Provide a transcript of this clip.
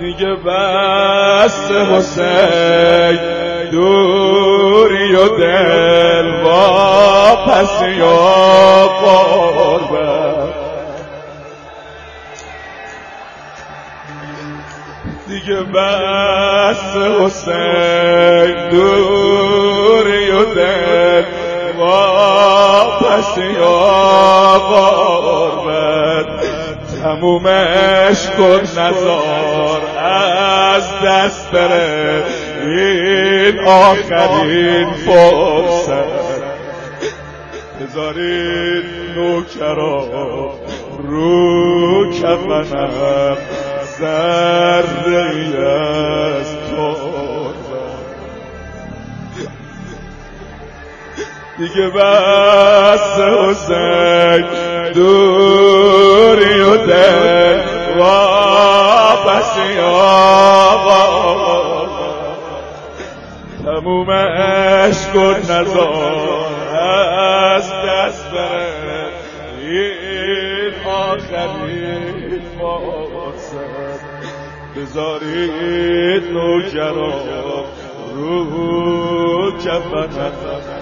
دیگه بس حسین دوری و دل پس یا قربت. دیگه بس حسین دوری و دل پس یا قربت. تمومش کن نزار. از دست بره. این آخرین فرصت. بذارید نوکرا رو کفنم. ذره از دیگه بس حسین. دوری و دل. واپسی آقا تمومش کن نزار از دست بره این آخرین فرصت بذارید نوجرا رو کفنم